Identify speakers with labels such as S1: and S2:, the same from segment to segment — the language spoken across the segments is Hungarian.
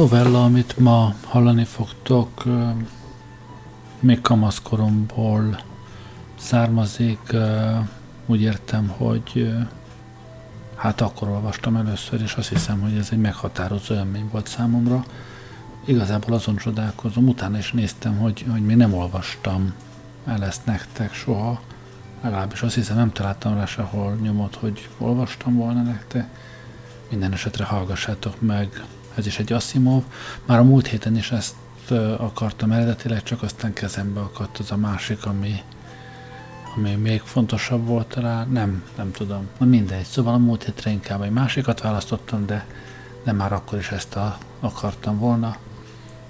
S1: Novella, amit ma hallani fogtok, még kamaszkoromból származik. Úgy értem, hogy hát akkor olvastam először, és azt hiszem, hogy ez egy meghatározó élmény volt számomra. Igazából azon csodálkozom, utána is néztem, hogy, hogy még nem olvastam el ezt nektek soha. Legalábbis azt hiszem, nem találtam rá sehol nyomot, hogy olvastam volna nektek. Minden esetre hallgassátok meg. Ez is egy Asimov. Már a múlt héten is ezt akartam eredetileg, csak aztán kezembe akadt az a másik, ami, ami még fontosabb volt rá, nem, nem tudom, na mindegy. Szóval a múlt hétre inkább egy másikat választottam, de, de már akkor is ezt a, akartam volna.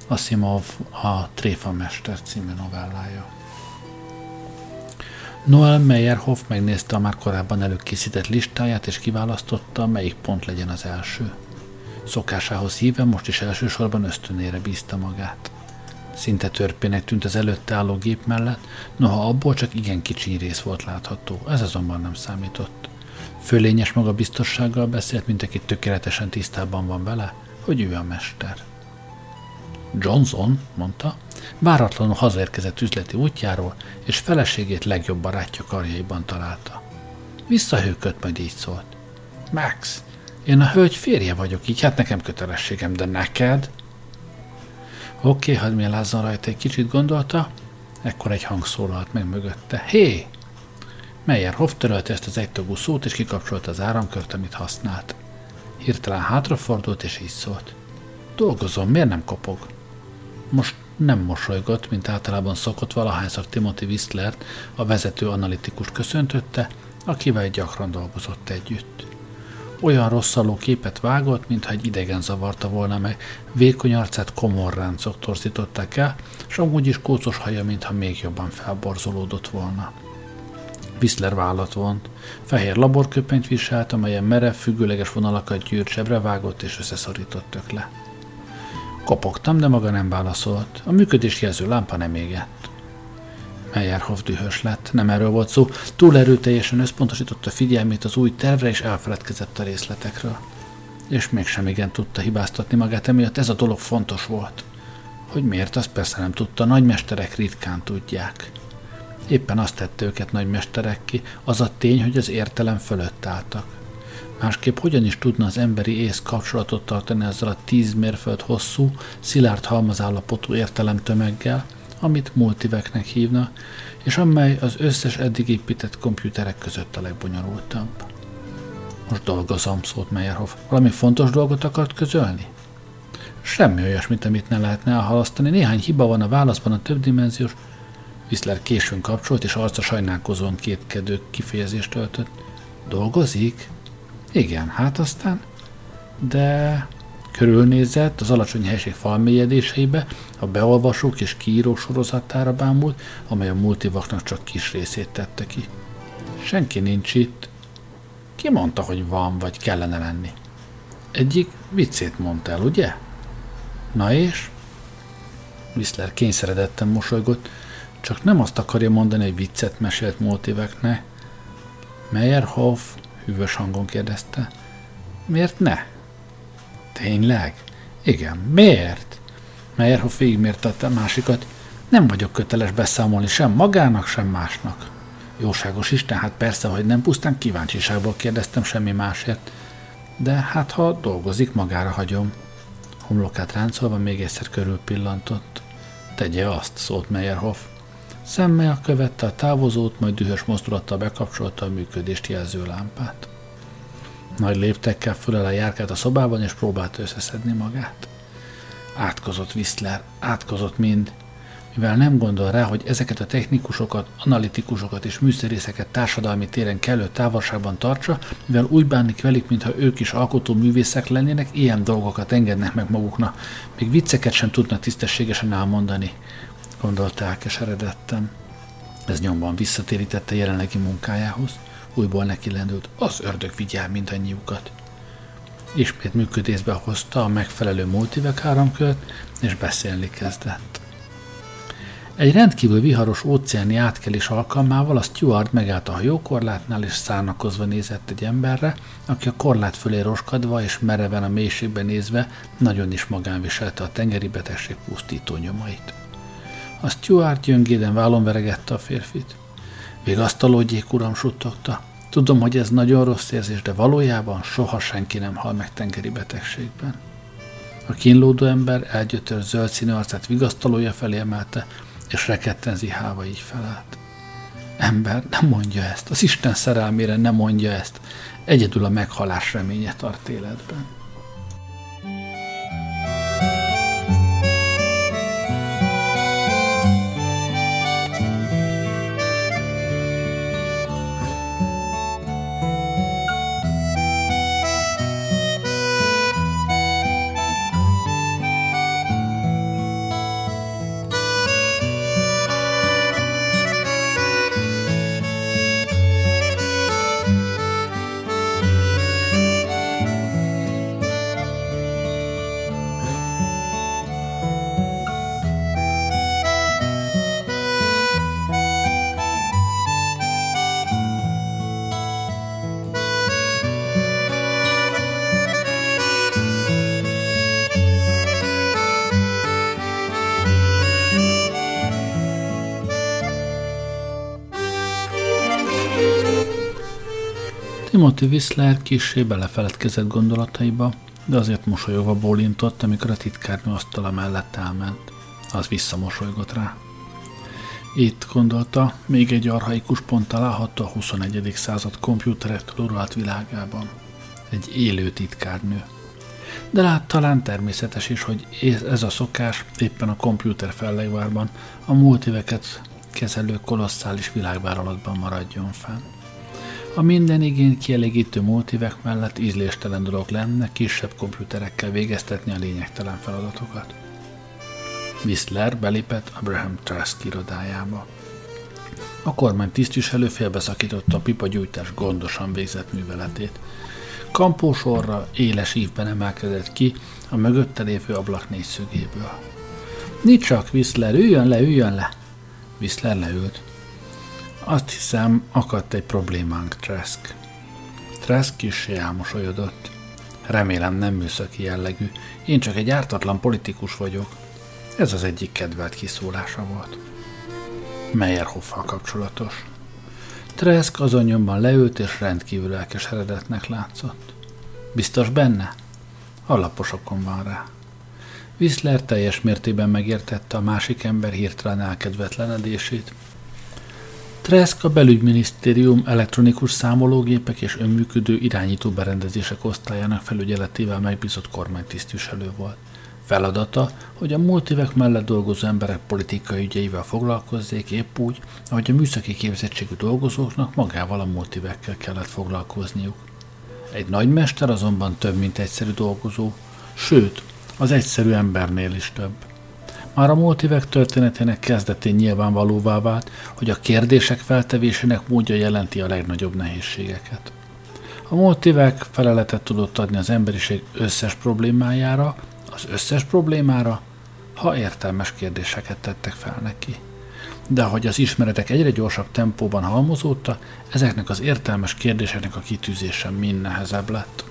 S1: Asimov a Tréfa Mester című novellája. Noel Meyerhoff megnézte a már korábban előkészített listáját, és kiválasztotta, melyik pont legyen az első. Szokásához híven most is elsősorban ösztönére bízta magát. Szinte törpének tűnt az előtte álló gép mellett, noha abból csak igen kicsi rész volt látható, ez azonban nem számított. Fölényes magabiztossággal beszélt, mint aki tökéletesen tisztában van vele, hogy ő a mester. Johnson, mondta, váratlanul hazaérkezett üzleti útjáról, és feleségét legjobb barátja karjaiban találta. Visszahőkött, majd így szólt. Max, én a hölgy férje vagyok, így hát nekem kötelességem, de neked? Oké, hadd mélázzon rajta egy kicsit gondolta, ekkor egy hang szólalt meg mögötte. Hé! Hoff törölte ezt az egytagú szót, és kikapcsolta az áramkört, amit használt. Hirtelen hátrafordult, és így szólt. Dolgozom, miért nem kopog? Most nem mosolygott, mint általában szokott valahányszor Timothy Whistlert, a vezető analitikus köszöntötte, akivel gyakran dolgozott együtt. Olyan rosszaló képet vágott, mintha egy idegen zavarta volna meg, vékony arcát komor ráncok torzították el, és amúgy is kócos haja, mintha még jobban felborzolódott volna. Whistler vállat vont. Fehér laborköpenyt viselt, amelyen merev, függőleges vonalakat gyűrt sebre vágott és összeszorított le. Kopogtam, de maga nem válaszolt. A működés jelző lámpa nem égett. Meyerhoff dühös lett, nem erről volt szó, túl erőteljesen összpontosította figyelmét az új tervre, és elfeledkezett a részletekről. És mégsem igen tudta hibáztatni magát, emiatt ez a dolog fontos volt. Hogy miért, azt persze nem tudta, nagymesterek ritkán tudják. Éppen azt tette őket nagymesterek ki, az a tény, hogy az értelem fölött álltak. Másképp hogyan is tudna az emberi ész kapcsolatot tartani ezzel a tíz mérföld hosszú, szilárd halmazállapotú értelemtömeggel, amit multiveknek hívnak, és amely az összes eddig épített komputerek között a legbonyolultabb. Most dolgozom, szólt Meyerhoff. Valami fontos dolgot akart közölni? Semmi olyasmit, amit ne lehetne elhalasztani. Néhány hiba van a válaszban a többdimenziós. Whistler későn kapcsolt, és arca sajnálkozóan kétkedő kifejezést töltött. Dolgozik? Igen, hát aztán. De Körülnézett az alacsony helység falmélyedéseibe, a beolvasók és kiírók sorozatára bámult, amely a multivaknak csak kis részét tette ki. Senki nincs itt. Ki mondta, hogy van, vagy kellene lenni? Egyik viccét mondta el, ugye? Na és? Whistler kényszeredetten mosolygott, csak nem azt akarja mondani, hogy viccet mesélt múlt éveknek. Meyerhoff hűvös hangon kérdezte. Miért ne? Tényleg? Igen. Miért? Meyerhoff végigmérte a másikat. Nem vagyok köteles beszámolni sem magának, sem másnak. Jóságos Isten, hát persze, hogy nem pusztán kíváncsiságból kérdeztem semmi másért. De hát ha dolgozik, magára hagyom. Homlokát ráncolva még egyszer körül pillantott. Tegye azt, szólt Meyerhoff. Szemmel követte a távozót, majd dühös mozdulattal bekapcsolta a működést jelző lámpát. Nagy léptekkel fölel a járkát a szobában, és próbálta összeszedni magát. Átkozott Whistler, átkozott mind, mivel nem gondol rá, hogy ezeket a technikusokat, analitikusokat és műszerészeket társadalmi téren kellő távolságban tartsa, mivel úgy bánik velük, mintha ők is alkotó művészek lennének, ilyen dolgokat engednek meg maguknak, még vicceket sem tudnak tisztességesen elmondani, gondolta elkeseredettem. Ez nyomban visszatérítette jelenlegi munkájához újból neki lendült. Az ördög vigyel mindannyiukat. Ismét működésbe hozta a megfelelő multivek áramkört, és beszélni kezdett. Egy rendkívül viharos óceáni átkelés alkalmával a Stuart megállt a hajókorlátnál, és szánakozva nézett egy emberre, aki a korlát fölé roskadva és mereven a mélységbe nézve nagyon is magán viselte a tengeri betegség pusztító nyomait. A Stuart gyöngéden vállon veregette a férfit. Vigasztalódjék, uram, suttogta. Tudom, hogy ez nagyon rossz érzés, de valójában soha senki nem hal meg tengeri betegségben. A kínlódó ember elgyötör zöld színű arcát vigasztalója felé emelte, és rekedten zihálva így felállt. Ember, nem mondja ezt, az Isten szerelmére nem mondja ezt, egyedül a meghalás reménye tart életben. Timothy Whistler kissé belefeledkezett gondolataiba, de azért mosolyogva bólintott, amikor a titkárnő asztala mellett elment. Az visszamosolygott rá. Itt gondolta, még egy arhaikus pont található a 21. század kompjúterektől uralt világában. Egy élő titkárnő. De lát talán természetes is, hogy ez a szokás éppen a kompjúter fellegvárban a múlt éveket kezelő kolosszális világvállalatban maradjon fenn. A minden igény kielégítő multivek mellett ízléstelen dolog lenne kisebb komputerekkel végeztetni a lényegtelen feladatokat. Whistler belépett Abraham Trask irodájába. A kormány tisztviselő félbeszakította a pipagyújtás gondosan végzett műveletét. Kampósorra éles ívben emelkedett ki a mögötte lévő ablak négyszögéből. Nincs csak, Whistler, üljön le, üljön le! Whistler leült. Azt hiszem, akadt egy problémánk, Trask. Trask kissé elmosolyodott. Remélem nem műszaki jellegű. Én csak egy ártatlan politikus vagyok. Ez az egyik kedvelt kiszólása volt. Meyerhoffal kapcsolatos. Trask azonnyomban leült és rendkívül elkeseredetnek látszott. Biztos benne? Alaposokon van rá. Whistler teljes mértében megértette a másik ember hirtelen elkedvetlenedését, Tresk a belügyminisztérium elektronikus számológépek és önműködő irányító berendezések osztályának felügyeletével megbízott kormánytisztviselő volt. Feladata, hogy a múlt évek mellett dolgozó emberek politikai ügyeivel foglalkozzék épp úgy, ahogy a műszaki képzettségű dolgozóknak magával a múlt évekkel kellett foglalkozniuk. Egy nagymester azonban több, mint egyszerű dolgozó, sőt, az egyszerű embernél is több. Már a múlt évek történetének kezdetén nyilvánvalóvá vált, hogy a kérdések feltevésének módja jelenti a legnagyobb nehézségeket. A múlt évek feleletet tudott adni az emberiség összes problémájára, az összes problémára, ha értelmes kérdéseket tettek fel neki. De ahogy az ismeretek egyre gyorsabb tempóban halmozódta, ezeknek az értelmes kérdéseknek a kitűzése mind nehezebb lett.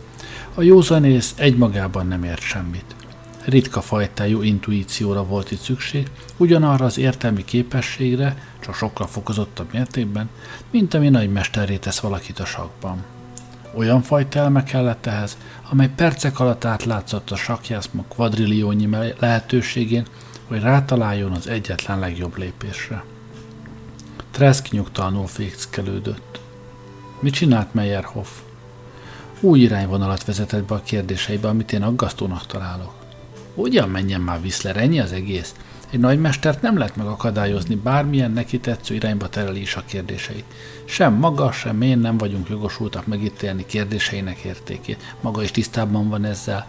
S1: A józanész egymagában nem ért semmit ritka fajtájú intuícióra volt itt szükség, ugyanarra az értelmi képességre, csak sokkal fokozottabb mértékben, mint ami nagy mesterré tesz valakit a sakban. Olyan fajta elme kellett ehhez, amely percek alatt átlátszott a sakjászma kvadrilliónyi lehetőségén, hogy rátaláljon az egyetlen legjobb lépésre. Tresk nyugtalanul fékezkelődött. Mit csinált Meyerhoff? Új irányvonalat vezetett be a kérdéseibe, amit én aggasztónak találok. Hogyan menjen már Whistler, ennyi az egész? Egy nagymestert nem lehet megakadályozni, bármilyen neki tetsző irányba tereli is a kérdéseit. Sem maga, sem én nem vagyunk jogosultak megítélni kérdéseinek értékét. Maga is tisztában van ezzel.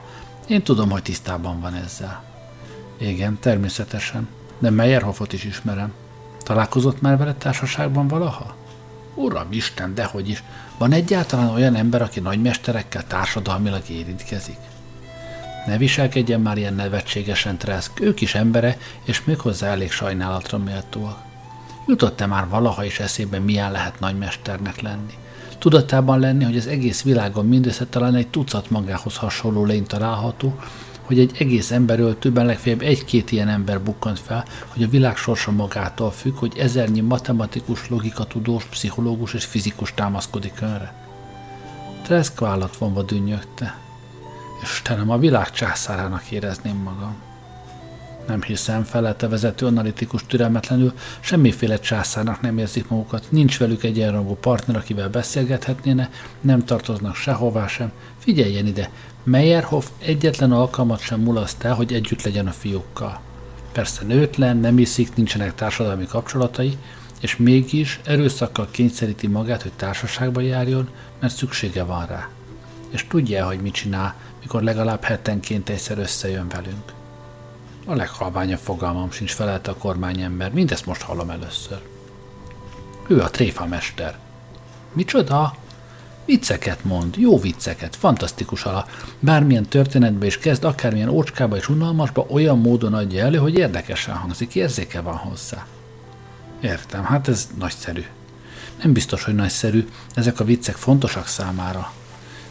S1: Én tudom, hogy tisztában van ezzel. Igen, természetesen. De Meyerhoffot is ismerem. Találkozott már vele társaságban valaha? Uram Isten, dehogy is. Van egyáltalán olyan ember, aki nagymesterekkel társadalmilag érintkezik? Ne viselkedjen már ilyen nevetségesen, Treszk, ők is embere, és méghozzá elég sajnálatra méltóak. Jutott-e már valaha is eszébe, milyen lehet nagymesternek lenni? Tudatában lenni, hogy az egész világon mindössze talán egy tucat magához hasonló lény található, hogy egy egész emberöltőben legfeljebb egy-két ilyen ember bukkant fel, hogy a világ sorsa magától függ, hogy ezernyi matematikus, logikatudós, pszichológus és fizikus támaszkodik önre. Treszk vállat vonva dünnyögte. Istenem, a világ császárának érezném magam. Nem hiszem, felelte vezető analitikus türelmetlenül, semmiféle császárnak nem érzik magukat, nincs velük egyenrangú partner, akivel beszélgethetnéne, nem tartoznak sehová sem. Figyeljen ide, Meyerhoff egyetlen alkalmat sem mulaszt el, hogy együtt legyen a fiúkkal. Persze nőtlen, nem iszik, nincsenek társadalmi kapcsolatai, és mégis erőszakkal kényszeríti magát, hogy társaságba járjon, mert szüksége van rá. És tudja, hogy mit csinál, mikor legalább hetenként egyszer összejön velünk. A leghalványabb fogalmam sincs, felelte a kormányember, mindezt most hallom először. Ő a tréfamester. Micsoda? Vicceket mond, jó vicceket, fantasztikus ala. Bármilyen történetbe is kezd, akármilyen ócskába és unalmasba, olyan módon adja elő, hogy érdekesen hangzik, érzéke van hozzá. Értem, hát ez nagyszerű. Nem biztos, hogy nagyszerű, ezek a viccek fontosak számára.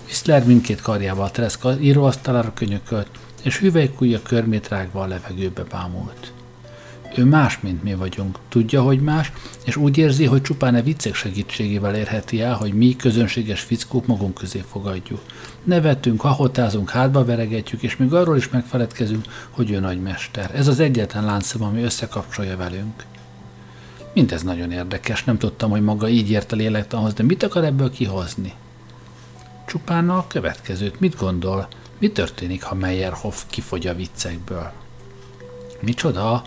S1: Whistler mindkét karjával Teresz íróasztalára könyökölt, és hüvelykújja körmét rágva a levegőbe bámult. Ő más, mint mi vagyunk. Tudja, hogy más, és úgy érzi, hogy csupán a viccek segítségével érheti el, hogy mi közönséges fickók magunk közé fogadjuk. Nevetünk, hahotázunk, hátba veregetjük, és még arról is megfeledkezünk, hogy ő nagy mester. Ez az egyetlen láncszem, ami összekapcsolja velünk. Mindez nagyon érdekes, nem tudtam, hogy maga így ért a lélektanhoz, de mit akar ebből kihozni? Csupán a következőt. Mit gondol? Mi történik, ha Meyerhoff kifogy a viccekből? Micsoda?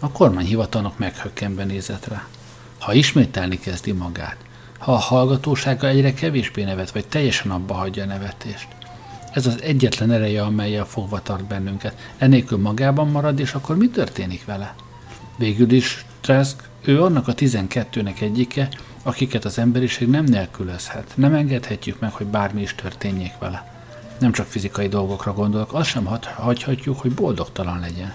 S1: A kormányhivatalnak meghökkenve nézett rá. Ha ismételni kezdi magát, ha a hallgatósága egyre kevésbé nevet, vagy teljesen abba hagyja a nevetést. Ez az egyetlen ereje, amelyel fogva tart bennünket. Enélkül magában marad, és akkor mi történik vele? Végül is Trask, ő annak a tizenkettőnek egyike, akiket az emberiség nem nélkülözhet. Nem engedhetjük meg, hogy bármi is történjék vele. Nem csak fizikai dolgokra gondolok, azt sem hagyhatjuk, hogy boldogtalan legyen.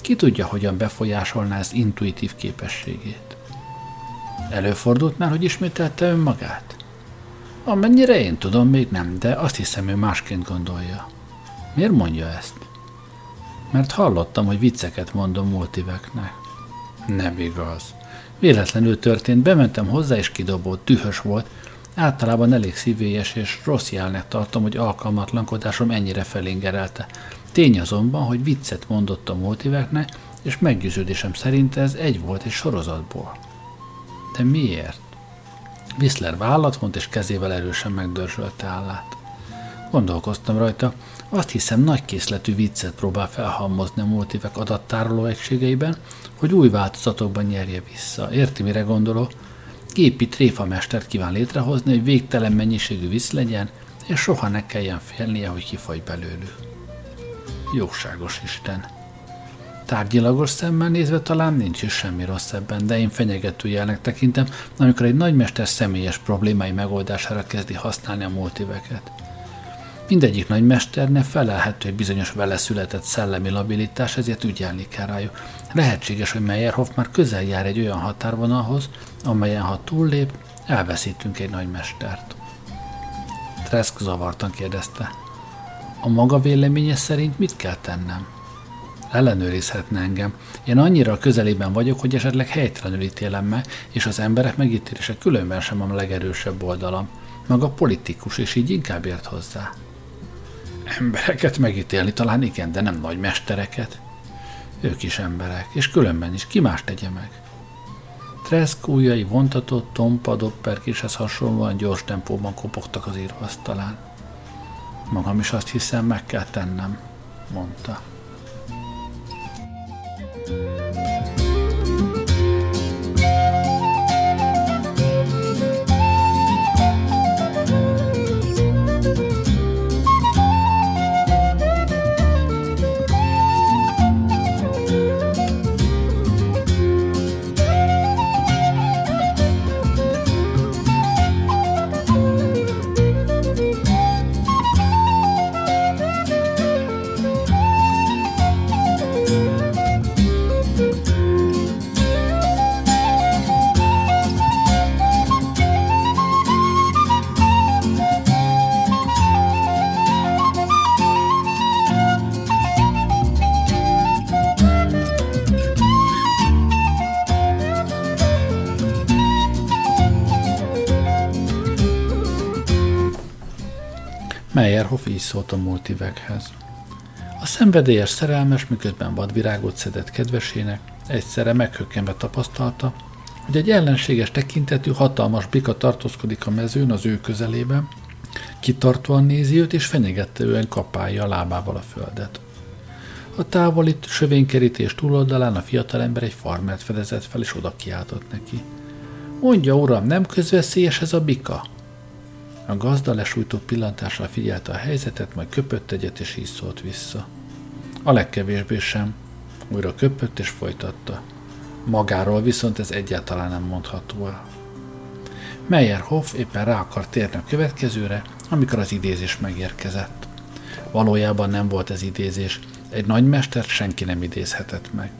S1: Ki tudja, hogyan befolyásolná ez intuitív képességét? Előfordult már, hogy ismételte önmagát? Amennyire én tudom, még nem, de azt hiszem, ő másként gondolja. Miért mondja ezt? Mert hallottam, hogy vicceket mondom multiveknek. Nem igaz. Véletlenül történt, bementem hozzá, és kidobott, dühös volt. Általában elég szívélyes, és rossz jelnek tartom, hogy alkalmatlankodásom ennyire felingerelte. Tény azonban, hogy viccet mondott a multiveknek, és meggyőződésem szerint ez egy volt egy sorozatból. De miért? Whistler vállat vont, és kezével erősen megdörzsölte állát. Gondolkoztam rajta, azt hiszem nagy készletű viccet próbál felhalmozni a multivek adattároló egységeiben, hogy új változatokban nyerje vissza. Érti, mire gondolok? Gépi tréfamestert kíván létrehozni, hogy végtelen mennyiségű vicc legyen, és soha ne kelljen félnie, hogy kifogy belőlük. Jóságos Isten! Tárgyilagos szemmel nézve talán nincs is semmi rossz ebben, de én fenyegető jelnek tekintem, amikor egy nagymester személyes problémái megoldására kezdi használni a multiveket. Mindegyik nagymesternek felelhető egy bizonyos vele született szellemi labilitás, ezért ügyelni kell rájuk. Lehetséges, hogy Meyerhoff már közel jár egy olyan határvonalhoz, amelyen ha túllép, elveszítünk egy nagymestert. Tresk zavartan kérdezte. A maga véleménye szerint mit kell tennem? Ellenőrizhetne engem. Én annyira közelében vagyok, hogy esetleg helytelenül ítélem meg, és az emberek megítélése különben sem a legerősebb oldalam. Maga politikus, és így inkább ért hozzá. Embereket megítélni talán igen, de nem nagy mestereket. Ők is emberek, és különben is, ki más tegye meg. Treszk ujjai vontatott, tompa, dopperkéshez hasonlóan gyors tempóban kopogtak az íróasztalán. Magam is azt hiszem, meg kell tennem, mondta. Meyerhoff így szólt a multivekhez. A szenvedélyes szerelmes, miközben vadvirágot szedett kedvesének, egyszerre meghökkenve tapasztalta, hogy egy ellenséges tekintetű hatalmas bika tartózkodik a mezőn az ő közelében, kitartóan nézi őt, és fenyegetően kapálja a lábával a földet. A távoli sövénykerítés túloldalán a fiatalember egy farmert fedezett fel, és oda kiáltott neki. Mondja, uram, nem közveszélyes ez a bika? A gazda lesújtó pillantással figyelte a helyzetet, majd köpött egyet, és így szólt vissza. A legkevésbé sem. Újra köpött, és folytatta. Magáról viszont ez egyáltalán nem mondható el. Meyerhoff éppen rá akart térni a következőre, amikor az idézés megérkezett. Valójában nem volt ez idézés, egy nagymestert senki nem idézhetett meg.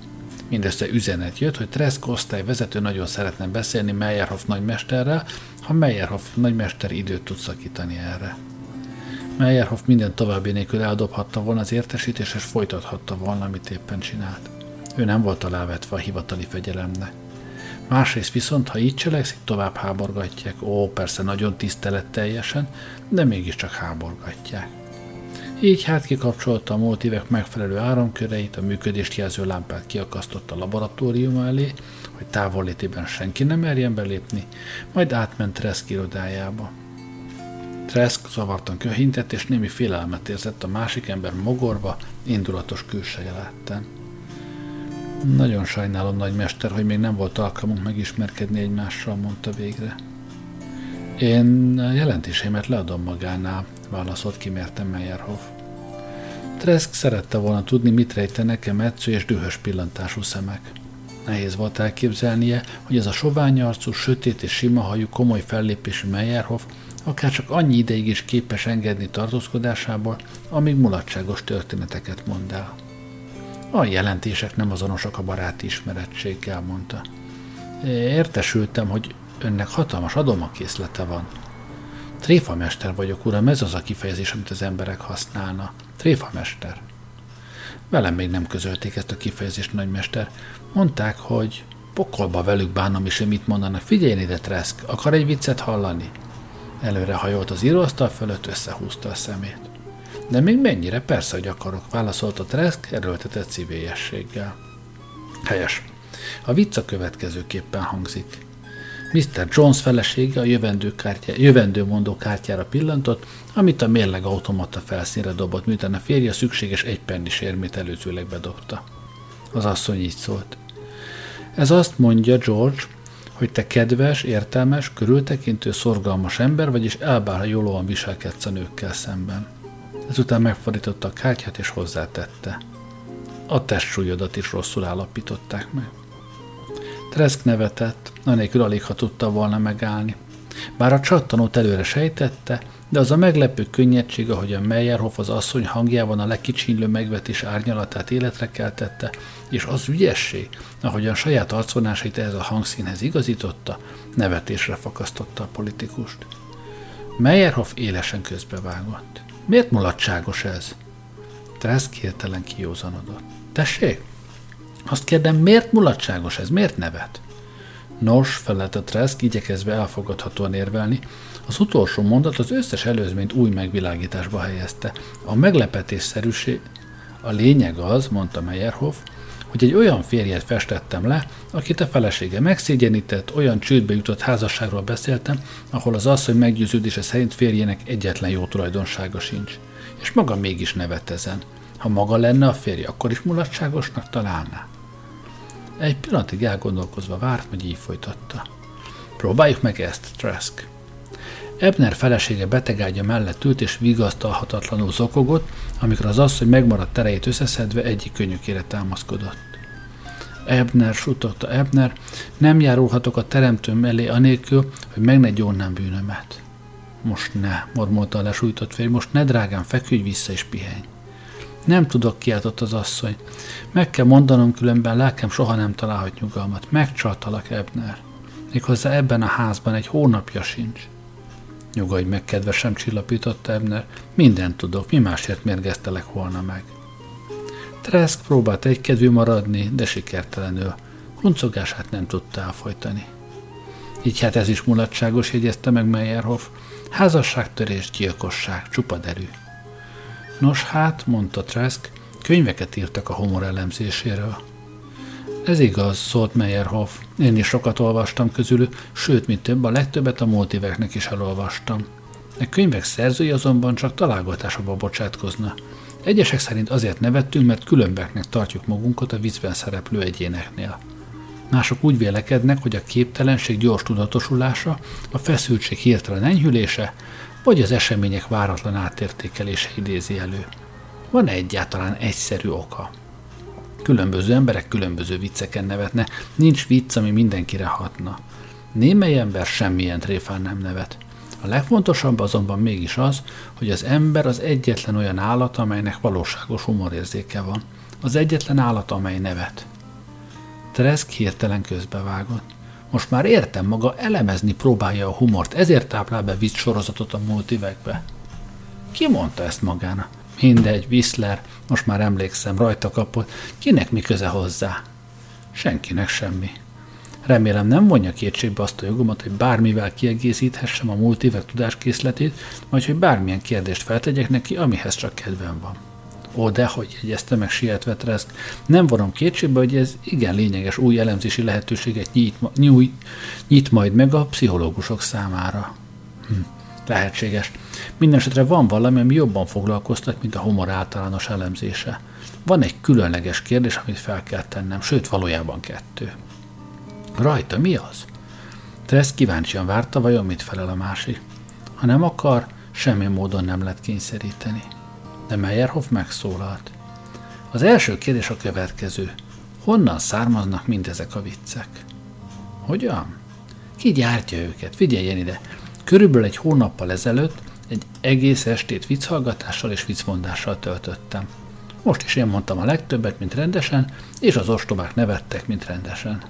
S1: Mindössze üzenet jött, hogy Tresk vezető nagyon szeretne beszélni Meyerhoff nagymesterrel, ha Meyerhoff nagymester időt tud szakítani erre. Meyerhoff minden további nélkül eldobhatta volna az értesítést, és folytathatta volna, amit éppen csinált. Ő nem volt alávetve a hivatali fegyelemnek. Másrészt viszont, ha így cselekszik, tovább háborgatják. Ó, persze nagyon tiszteletteljesen, de mégiscsak háborgatják. Így hát kikapcsolta a motívek megfelelő áramköreit, a működést jelző lámpát kiakasztotta a laboratórium elé, hogy távollétében senki nem merjen belépni, majd átment Tresk irodájába. Tresk zavartan köhintett, és némi félelmet érzett a másik ember mogorva, indulatos külseje láttán. Nagyon sajnálom, nagymester, hogy még nem volt alkalmunk megismerkedni egymással, mondta végre. Én a jelentéseimet leadom magánál, válaszolt kimértem Meyerhoff. Tresk szerette volna tudni, mit rejtenek e metsző és dühös pillantású szemek. Nehéz volt elképzelnie, hogy ez a sovány arcú, sötét és sima hajú, komoly fellépésű Meyerhoff akár csak annyi ideig is képes engedni tartózkodásából, amíg mulatságos történeteket mond el. A jelentések nem azonosak a baráti ismerettséggel, mondta. Értesültem, hogy önnek hatalmas adomakészlete van. Tréfamester vagyok, uram, ez az a kifejezés, amit az emberek használna. Tréfamester. Velem még nem közölték ezt a kifejezést, nagymester. Mondták, hogy pokolba velük bánom is, hogy mit mondanak. Figyelj ide, Tresk, akar egy viccet hallani? Előre hajolt az íróasztal fölött, összehúzta a szemét. De még mennyire, persze, hogy akarok, válaszolta Tresk erőltetett szívélyességgel. Helyes. A vicc következőképpen hangzik. Mr. Jones felesége a jövendő, kártyá, jövendő mondó kártyára pillantott, amit a mérleg automata felszínre dobott, miután a férje szükséges egy pennis érmét előzőleg bedobta. Az asszony így szólt. Ez azt mondja, George, hogy te kedves, értelmes, körültekintő, szorgalmas ember, vagyis elbárhajolóan viselkedsz a nőkkel szemben. Ezután megfordította a kártyát és hozzátette. A testsúlyodat is rosszul állapították meg. Tresk nevetett, anélkül alig ha tudta volna megállni. Bár a csattanót előre sejtette, de az a meglepő könnyedség, ahogy a Meyerhoff az asszony hangjában a legkicsinlő megvetés árnyalatát életre keltette, és az ügyesség, ahogyan saját arcvonásait ehhez a hangszínhez igazította, nevetésre fakasztotta a politikust. Meyerhoff élesen közbevágott. Miért mulatságos ez? Tresk hirtelen kiózanodott. Tessék? Azt kérdem, miért mulatságos ez? Miért nevet? Nos, felelt a Tresk, igyekezve elfogadhatóan érvelni, az utolsó mondat az összes előzményt új megvilágításba helyezte. A meglepetésszerűség, a lényeg az, mondta Meyerhoff, hogy egy olyan férjet festettem le, akit a felesége megszégyenített, olyan csődbe jutott házasságról beszéltem, ahol az asszony meggyőződése szerint férjének egyetlen jó tulajdonsága sincs. És maga mégis nevet ezen. Ha maga lenne a férje, akkor is mulatságosnak találná. Egy pillanatig elgondolkozva várt, hogy így folytatta. Próbáljuk meg ezt, Trask. Ebner felesége betegágya mellett ült és vigasztalhatatlanul zokogott, amikor az asszony megmaradt tereit összeszedve egyik könyökére támaszkodott. Ebner, suttogta Ebner, nem járulhatok a teremtőm elé anélkül, hogy meg ne gyónnám bűnömet. Most ne, mormolta a lesújtott férj, most ne, drágám, feküdj vissza és pihenj. Nem tudok, kiáltott az asszony. Meg kell mondanom, különben lelkem soha nem találhat nyugalmat. Megcsaltalak, Ebner. Méghozzá ebben a házban egy hónapja sincs. Nyugodj meg, kedvesem, csillapította Ebner. Mindent tudok, mi másért mérgeztelek volna meg. Tresk próbált egykedvű maradni, de sikertelenül. Kuncogását nem tudta elfolytani. Így hát ez is mulatságos, jegyezte meg Meyerhoff. Házasságtörés, gyilkosság, csupa derű. Nos hát, mondta Trask, könyveket írtak a humor elemzéséről. Ez igaz, szólt Meyerhoff. Én is sokat olvastam közülük, sőt, mint több, a legtöbbet a multiveknek is elolvastam. A könyvek szerzői azonban csak találgatásokba bocsátkozna. Egyesek szerint azért nevettünk, mert különbeknek tartjuk magunkat a viccben szereplő egyéneknél. Mások úgy vélekednek, hogy a képtelenség gyors tudatosulása, a feszültség hirtelen enyhülése, vagy az események váratlan átértékelése idézi elő. Van -e egyáltalán egyszerű oka? Különböző emberek különböző vicceken nevetne, nincs vicc, ami mindenkire hatna. Némely ember semmilyen tréfán nem nevet. A legfontosabb azonban mégis az, hogy az ember az egyetlen olyan állat, amelynek valóságos humorérzéke van. Az egyetlen állat, amely nevet. Tresk hirtelen közbevágott. Most már értem, maga elemezni próbálja a humort, ezért táplál be vicc sorozatot a múlt évekbe. Ki mondta ezt magának? Mindegy, Whistler, most már emlékszem, rajta kapott. Kinek mi köze hozzá? Senkinek semmi. Remélem nem vonja kétségbe azt a jogomat, hogy bármivel kiegészíthessem a múlt évek tudáskészletét, vagy hogy bármilyen kérdést feltegyek neki, amihez csak kedvem van. Ó, dehogy, jegyezte meg sietve Tresk. Nem vonom kétségbe, hogy ez igen lényeges új elemzési lehetőséget nyit, nyújt, nyit majd meg a pszichológusok számára. Hm, lehetséges. Mindenesetre van valami, ami jobban foglalkoztat, mint a humor általános elemzése. Van egy különleges kérdés, amit fel kell tennem, sőt, valójában kettő. Rajta mi az? Tresk kíváncsian várta, vajon mit felel a másik. Ha nem akar, semmi módon nem lehet kényszeríteni de Meyerhoff megszólalt. Az első kérdés a következő. Honnan származnak mindezek a viccek? Hogyan? Ki gyártja őket? Figyeljen ide! Körülbelül egy hónappal ezelőtt egy egész estét vicchallgatással és viccmondással töltöttem. Most is én mondtam a legtöbbet, mint rendesen, és az ostobák nevettek, mint rendesen.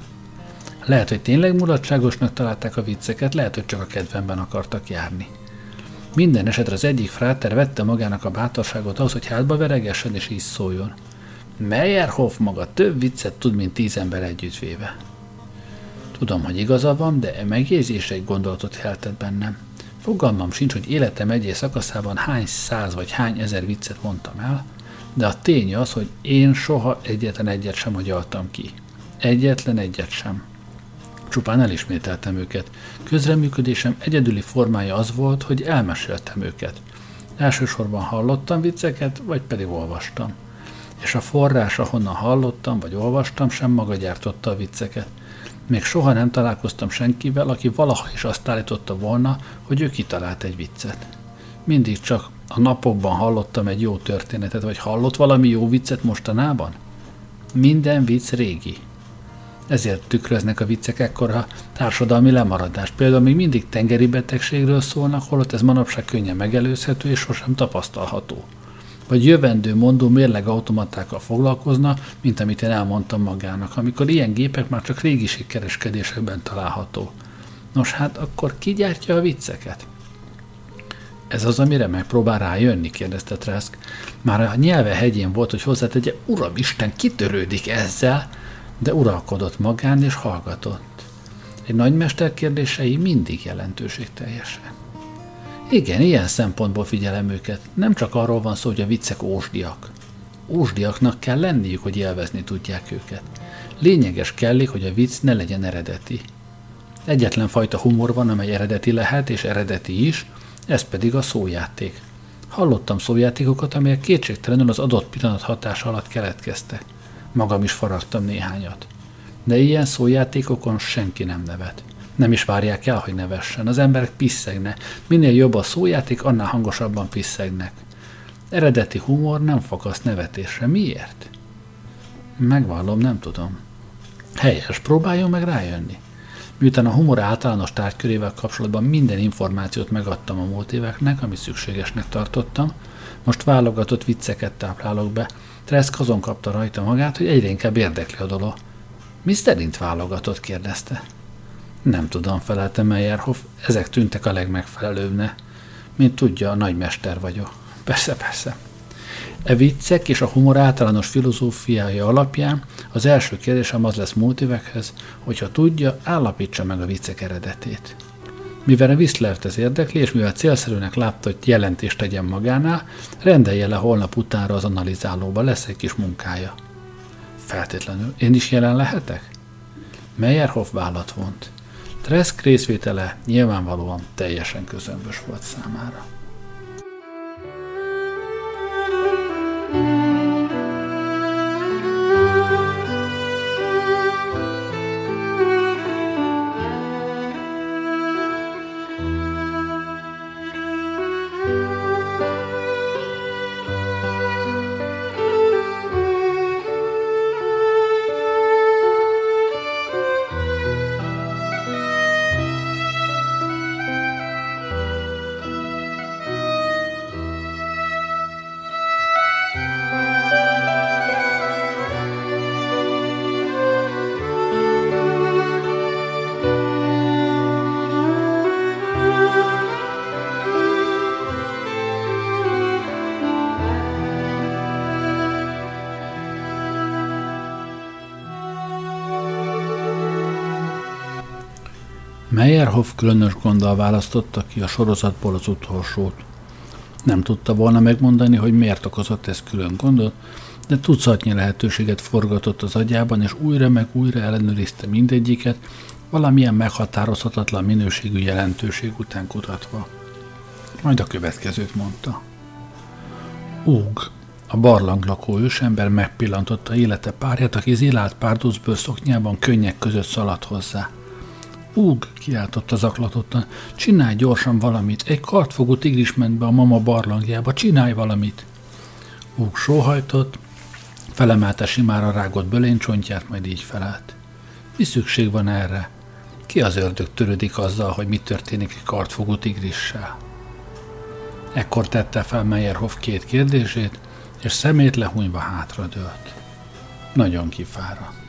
S1: Lehet, hogy tényleg mulatságosnak találták a vicceket, lehet, hogy csak a kedvemben akartak járni. Minden esetre az egyik fráter vette magának a bátorságot ahhoz, hogy hátba veregessen és így szóljon. Meyerhoff maga több viccet tud, mint tíz ember együttvéve. Tudom, hogy igaza van, de e megjegyzés egy gondolatot heltett bennem. Fogalmam sincs, hogy életem egyes szakaszában hány száz vagy hány ezer viccet mondtam el, de a tény az, hogy én soha egyetlen egyet sem agyaltam ki. Egyetlen egyet sem. Csupán elismételtem őket. Közreműködésem egyedüli formája az volt, hogy elmeséltem őket. Elsősorban hallottam vicceket, vagy pedig olvastam. És a forrás, ahonnan hallottam, vagy olvastam, sem maga gyártotta a vicceket. Még soha nem találkoztam senkivel, aki valaha is azt állította volna, hogy ő kitalált egy viccet. Mindig csak a napokban hallottam egy jó történetet, vagy hallott valami jó viccet mostanában? Minden vicc régi, ezért tükröznek a viccek ekkora társadalmi lemaradást. Például még mindig tengeri betegségről szólnak, holott ez manapság könnyen megelőzhető és sosem tapasztalható. Vagy jövendő mondó mérlegautomatákkal foglalkozna, mint amit én elmondtam magának, amikor ilyen gépek már csak régi kereskedésekben található. Nos hát, akkor ki gyártja a vicceket? Ez az, amire megpróbál rájönni, kérdezte Trask. Már a nyelve hegyén volt, hogy hozzátegye, Uram Isten, kitörődik ezzel, de uralkodott magán és hallgatott. Egy nagymester kérdései mindig jelentőségteljesen. Igen, ilyen szempontból figyelem őket. Nem csak arról van szó, hogy a viccek ósdiak. Ósdiaknak kell lenniük, hogy élvezni tudják őket. Lényeges kellik, hogy a vicc ne legyen eredeti. Egyetlen fajta humor van, amely eredeti lehet, és eredeti is, ez pedig a szójáték. Hallottam szójátékokat, amelyek kétségtelenül az adott pillanat hatása alatt keletkeztek. Magam is faragtam néhányat. De ilyen szójátékokon senki nem nevet. Nem is várják el, hogy nevessen. Az emberek piszegne. Minél jobb a szójáték, annál hangosabban piszegnek. Eredeti humor nem fakaszt nevetésre. Miért? Megvallom, nem tudom. Helyes, próbáljon meg rájönni. Miután a humor általános tárgykörével kapcsolatban minden információt megadtam a múlt éveknek, amit szükségesnek tartottam, most válogatott vicceket táplálok be, Tresk azon kapta rajta magát, hogy egyre inkább érdekli a dolog. Mi szerint válogatott? kérdezte. Nem tudom, felelte Meyerhoff, ezek tűntek a legmegfelelőbbne. Mint tudja, a nagymester vagyok. Persze, persze. E viccek és a humor általános filozófiája alapján az első kérdésem az lesz múlt évekhez, hogyha tudja, állapítsa meg a viccek eredetét. Mivel a Whistlert ez érdekli, és mivel célszerűnek látta, hogy jelentést tegyen magánál, rendelje le holnap utára az analizálóba, lesz egy kis munkája. Feltétlenül. Én is jelen lehetek? Meyerhoff vállat vont. Tresk részvétele nyilvánvalóan teljesen közömbös volt számára. Meyerhoff különös gonddal választotta ki a sorozatból az utolsót. Nem tudta volna megmondani, hogy miért okozott ez külön gondot, de tucatnyi lehetőséget forgatott az agyában, és újra meg újra ellenőrizte mindegyiket, valamilyen meghatározhatatlan minőségű jelentőség után kutatva. Majd a következőt mondta. Úg, a barlang lakó ősember megpillantotta élete párját, aki zilált párducből szoknyában könnyek között szaladt hozzá. Úg, kiáltotta zaklatottan, csinálj gyorsan valamit, egy kartfogó tigris ment be a mama barlangjába, csinálj valamit. Úg sóhajtott, felemelte simára rágott bölénycsontját, majd így felállt. Mi szükség van erre? Ki az ördög törődik azzal, hogy mi történik egy kartfogó tigrissel? Ekkor tette fel Meyerhoff két kérdését, és szemét lehúnyva hátradőlt. Nagyon kifáradt.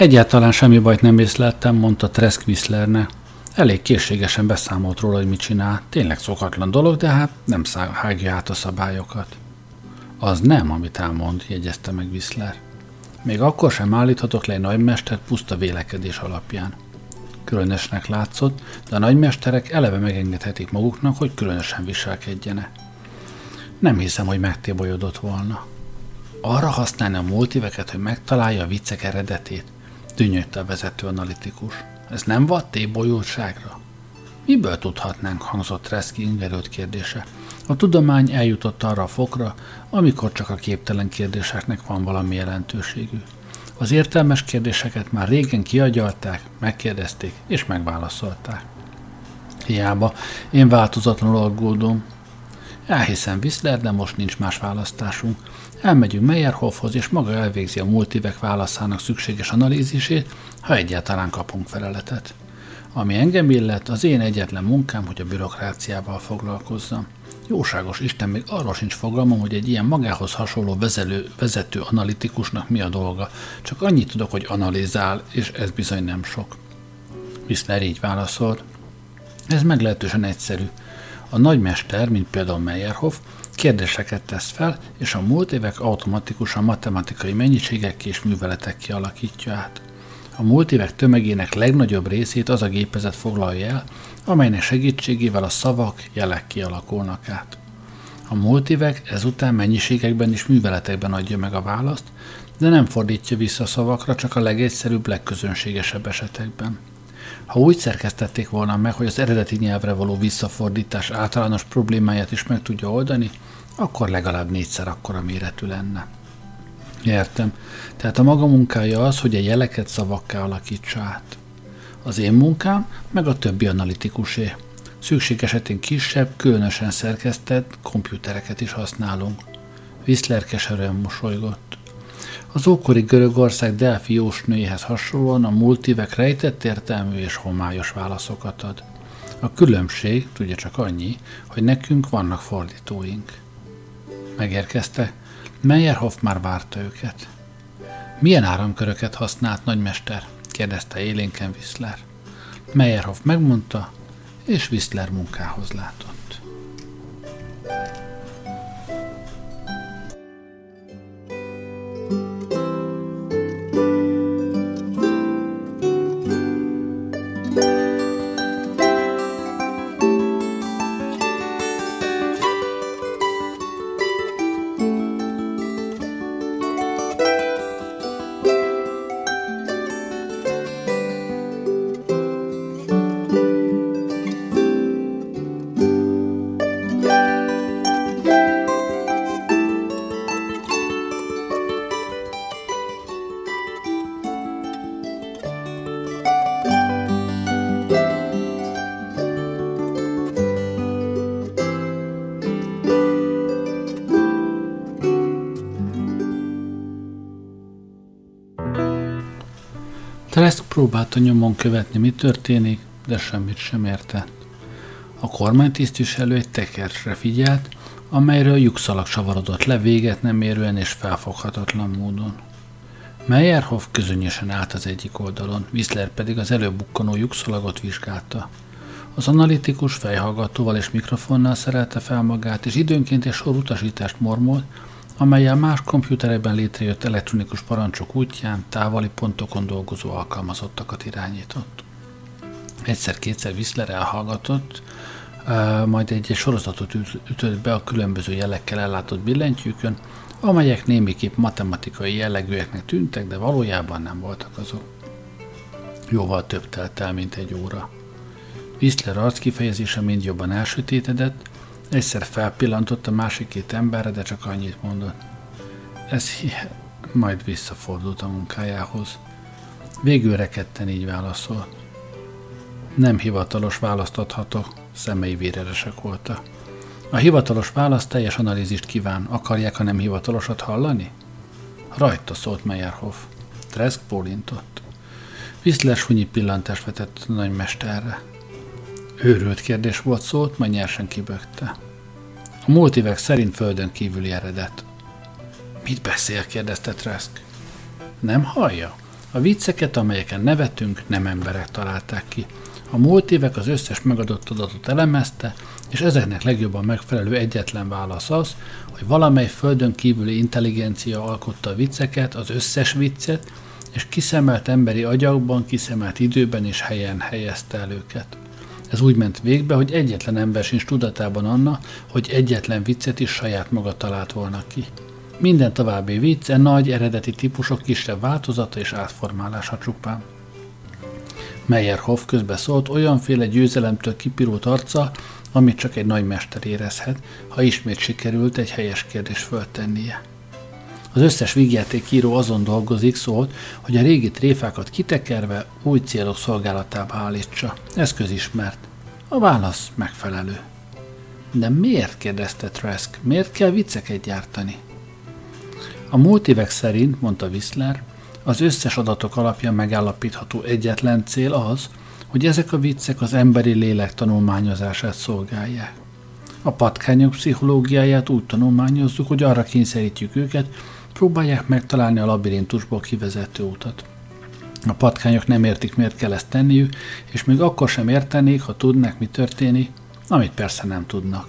S1: Egyáltalán semmi bajt nem észleltem, mondta Tresk Whistlernek. Elég készségesen beszámolt róla, hogy mit csinál. Tényleg szokatlan dolog, de hát nem hágja át a szabályokat. Az nem, amit elmond, jegyezte meg Whistler. Még akkor sem állíthatok le egy nagymestert puszta vélekedés alapján. Különösnek látszott, de a nagymesterek eleve megengedhetik maguknak, hogy különösen viselkedjene. Nem hiszem, hogy megtébolyodott volna. Arra használni a multiveket, hogy megtalálja a viccek eredetét – dünnyögte a vezető analitikus. Ez nem vad tébolyultságra? Miből tudhatnánk, hangzott Reszki ingerült kérdése. A tudomány eljutott arra a fokra, amikor csak a képtelen kérdéseknek van valami jelentőségű. Az értelmes kérdéseket már régen kiagyalták, megkérdezték és megválaszolták. Hiába, én változatlanul aggódom. Elhiszem Whistler, de most nincs más választásunk. Elmegyünk Meyerhoffhoz, és maga elvégzi a multivek válaszának szükséges analízisét, ha egyáltalán kapunk feleletet. Ami engem illet, az én egyetlen munkám, hogy a bürokráciával foglalkozzam. Jóságos Isten, még arról sincs fogalmam, hogy egy ilyen magához hasonló vezelő, vezető analitikusnak mi a dolga. Csak annyit tudok, hogy analizál, és ez bizony nem sok. Whistler így válaszolt. Ez meglehetősen egyszerű. A nagymester, mint például Meyerhoff, kérdéseket tesz fel, és a múlt évek automatikusan matematikai mennyiségek és műveletek kialakítja át. A múlt évek tömegének legnagyobb részét az a gépezet foglalja el, amelynek segítségével a szavak, jelek kialakulnak át. A múlt évek ezután mennyiségekben és műveletekben adja meg a választ, de nem fordítja vissza a szavakra, csak a legegyszerűbb, legközönségesebb esetekben. Ha úgy szerkesztették volna meg, hogy az eredeti nyelvre való visszafordítás általános problémáját is meg tudja oldani, akkor legalább négyszer akkora méretű lenne. Értem. Tehát a maga munkája az, hogy a jeleket szavakká alakítsa át. Az én munkám, meg a többi analitikusé. Szükség esetén kisebb, különösen szerkesztett komputereket is használunk. Whistler keserűen mosolygott. Az ókori Görögország Delfi jósnőjéhez hasonlóan a multivek rejtett értelmű és homályos válaszokat ad. A különbség, tudja csak annyi, hogy nekünk vannak fordítóink. Megérkezte, Meyerhoff már várta őket. Milyen áramköröket használt nagymester? kérdezte élénken Whistler. Meyerhoff megmondta, és Whistler munkához látott. Trask próbálta nyomon követni, mi történik, de semmit sem értett. A kormánytisztviselő egy tekercsre figyelt, amelyről lyukszalag savarodott le véget nem érően és felfoghatatlan módon. Meyerhoff közönösen állt az egyik oldalon, Whistler pedig az előbukkanó lyukszalagot vizsgálta. Az analitikus fejhallgatóval és mikrofonnal szerelte fel magát, és időnként egy sor utasítást mormolt, amelyel más komputerekben létrejött elektronikus parancsok útján távoli pontokon dolgozó alkalmazottakat irányított. Egyszer-kétszer Whistler elhallgatott, majd egy, sorozatot ütött be a különböző jelekkel ellátott billentyűkön, amelyek némiképp matematikai jellegűeknek tűntek, de valójában nem voltak azok. Jóval több telt el, mint egy óra. Whistler arc kifejezése mind jobban elsötétedett, Egyszer felpillantott a másik két emberre, de csak annyit mondott. Ez hihet. Majd visszafordult a munkájához. Végül rekedten így válaszolt. Nem hivatalos választ adhatok, szemei véreresek voltak. A hivatalos válasz teljes analízist kíván. Akarják a nem hivatalosat hallani? Rajta szólt Meyerhoff. Tresk bólintott. Whistler sunyi pillantást vetett a nagymesterre. Őrült kérdés volt szólt, majd nyersen kibökte. A multivek szerint földön kívüli eredet. Mit beszél? kérdezte Trask. Nem hallja? A vicceket, amelyeken nevetünk, nem emberek találták ki. A múlt évek az összes megadott adatot elemezte, és ezeknek legjobban megfelelő egyetlen válasz az, hogy valamely földön kívüli intelligencia alkotta a vicceket, az összes viccet, és kiszemelt emberi agyakban, kiszemelt időben és helyen helyezte el őket. Ez úgy ment végbe, hogy egyetlen ember sincs tudatában anna, hogy egyetlen viccet is saját maga talált volna ki. Minden további vicce nagy eredeti típusok kisebb változata és átformálása csupán. Meyerhoff közbeszólt olyanféle győzelemtől kipirult arca, amit csak egy nagy mester érezhet, ha ismét sikerült egy helyes kérdés föltennie. Az összes vígjátékíró azon dolgozik, szólt, hogy a régi tréfákat kitekerve új célok szolgálatába állítsa. Ez közismert. A válasz megfelelő. De miért kérdezte Trask? Miért kell vicceket gyártani? A multivek szerint, mondta Whistler, az összes adatok alapján megállapítható egyetlen cél az, hogy ezek a viccek az emberi lélek tanulmányozását szolgálják. A patkányok pszichológiáját úgy tanulmányozzuk, hogy arra kényszerítjük őket, Próbálják megtalálni a labirintusból kivezető utat. A patkányok nem értik, miért kell ezt tenniük, és még akkor sem értenék, ha tudnák, mi történik, amit persze nem tudnak.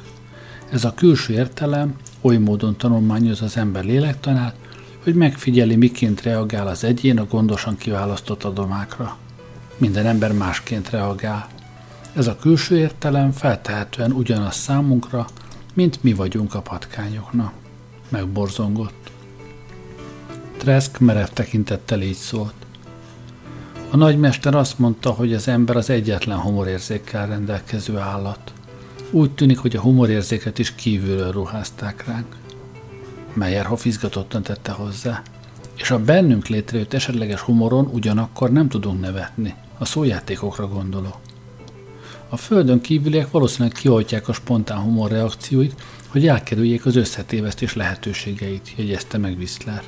S1: Ez a külső értelem oly módon tanulmányoz az ember lélektanát, hogy megfigyeli, miként reagál az egyén a gondosan kiválasztott adomákra. Minden ember másként reagál. Ez a külső értelem feltehetően ugyanaz számunkra, mint mi vagyunk a patkányoknak. Megborzongott. Tresk merev tekintettel így szólt. A nagymester azt mondta, hogy az ember az egyetlen humorérzékkel rendelkező állat. Úgy tűnik, hogy a humorérzéket is kívülről ruházták ránk. Meyerhoff izgatottan tette hozzá. És a bennünk létrejött esetleges humoron ugyanakkor nem tudunk nevetni. A szójátékokra gondolok. A földön kívüliek valószínűleg kioltják a spontán humor reakcióit, hogy elkerüljék az összetévesztés lehetőségeit, jegyezte meg Whistler.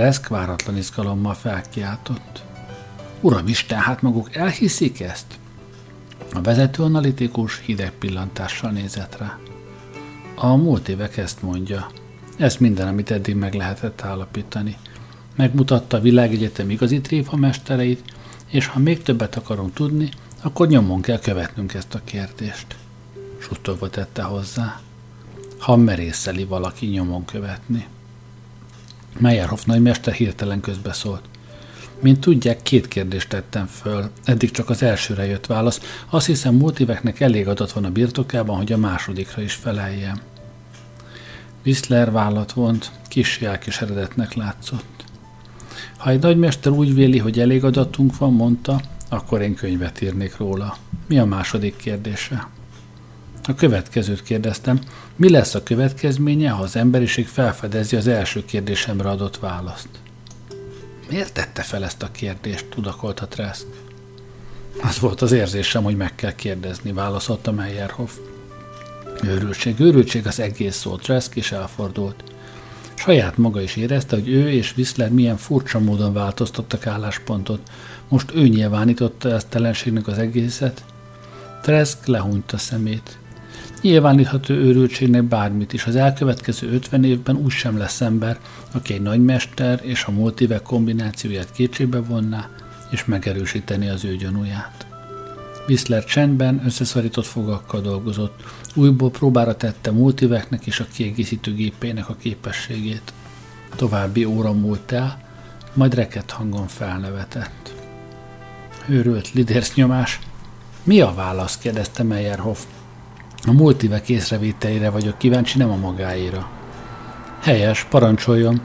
S1: Tresk váratlan izgalommal felkiáltott. Uram Isten, hát maguk elhiszik ezt? A vezető analitikus hideg pillantással nézett rá. A múlt évek ezt mondja. Ez minden, amit eddig meg lehetett állapítani. Megmutatta a világegyetem igazi tréfamestereit, és ha még többet akarunk tudni, akkor nyomon kell követnünk ezt a kérdést. Suttogva tette hozzá. Ha merészeli valaki nyomon követni. Meyerhoff nagymester hirtelen közbeszólt. Mint tudják, két kérdést tettem föl. Eddig csak az elsőre jött válasz. Azt hiszem, múlt éveknek elég adat van a birtokában, hogy a másodikra is feleljem. Whistler vállat vont, kis elkeseredetnek látszott. Ha egy nagymester úgy véli, hogy elég adatunk van, mondta, akkor én könyvet írnék róla. Mi a második kérdése? A következőt kérdeztem. Mi lesz a következménye, ha az emberiség felfedezi az első kérdésemre adott választ? Miért tette fel ezt a kérdést? tudakolta Trask. Az volt az érzésem, hogy meg kell kérdezni, válaszolta Meyerhoff. Őrültség, őrültség az egész szó, Trask is elfordult. Saját maga is érezte, hogy ő és Whistler milyen furcsa módon változtattak álláspontot. Most ő nyilvánította ezt telenségnek az egészet. Trask lehúnyta szemét. Nyilvánítható őrültségnek bármit is. Az elkövetkező 50 évben úgy sem lesz ember, aki egy nagymester és a múlt évek kombinációját kétségbe vonná, és megerősíteni az ő gyanúját. Whistler csendben, összeszorított fogakkal dolgozott, újból próbára tette múlt éveknek és a kiegészítő gépének a képességét. További óra múlt el, majd reket hangon felnevetett. Őrült lidérsz nyomás. Mi a válasz? kérdezte Meyerhoff. A multivek észrevételére vagyok kíváncsi, nem a magáéra. Helyes, parancsoljon.